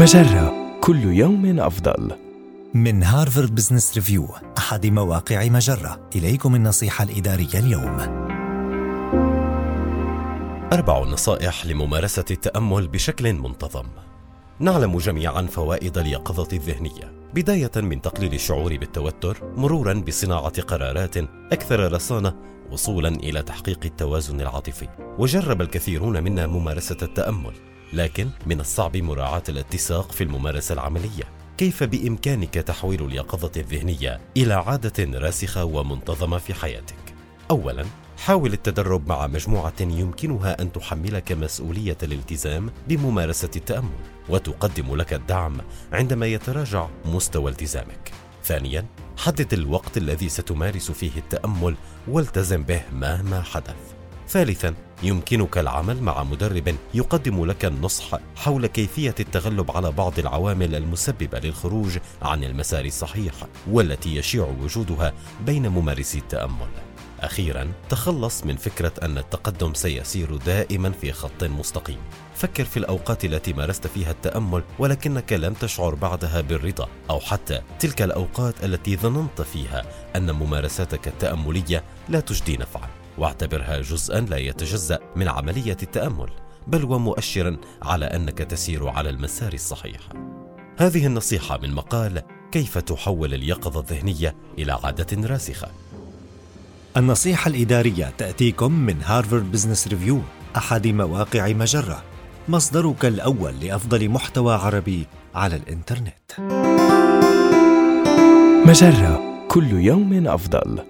مجرة كل يوم أفضل. من هارفارد بزنس ريفيو أحد مواقع مجرة إليكم النصيحة الإدارية اليوم أربع نصائح لممارسة التأمل بشكل منتظم. نعلم جميعا فوائد اليقظة الذهنية، بداية من تقليل الشعور بالتوتر، مرورا بصناعة قرارات أكثر رصانة، وصولا إلى تحقيق التوازن العاطفي. وجرب الكثيرون منا ممارسة التأمل، لكن من الصعب مراعاة الاتساق في الممارسة العملية. كيف بإمكانك تحويل اليقظة الذهنية إلى عادة راسخة ومنتظمة في حياتك؟ أولاً، حاول التدرب مع مجموعة يمكنها أن تحملك مسؤولية الالتزام بممارسة التأمل، وتقدم لك الدعم عندما يتراجع مستوى التزامك. ثانياً، حدد الوقت الذي ستمارس فيه التأمل والتزم به مهما حدث. ثالثا يمكنك العمل مع مدرب يقدم لك النصح حول كيفية التغلب على بعض العوامل المسببة للخروج عن المسار الصحيح والتي يشيع وجودها بين ممارسي التأمل. أخيرا تخلص من فكرة أن التقدم سيسير دائما في خط مستقيم. فكر في الأوقات التي مارست فيها التأمل ولكنك لم تشعر بعدها بالرضا أو حتى تلك الأوقات التي ظننت فيها أن ممارساتك التأملية لا تجدي نفعا واعتبرها جزءا لا يتجزأ من عملية التأمل بل ومؤشرا على أنك تسير على المسار الصحيح. هذه النصيحة من مقال كيف تحول اليقظة الذهنية إلى عادة راسخة النصيحة الإدارية تأتيكم من هارفارد بزنس ريفيو أحد مواقع مجرة مصدرك الأول لأفضل محتوى عربي على الإنترنت. مجرة كل يوم أفضل.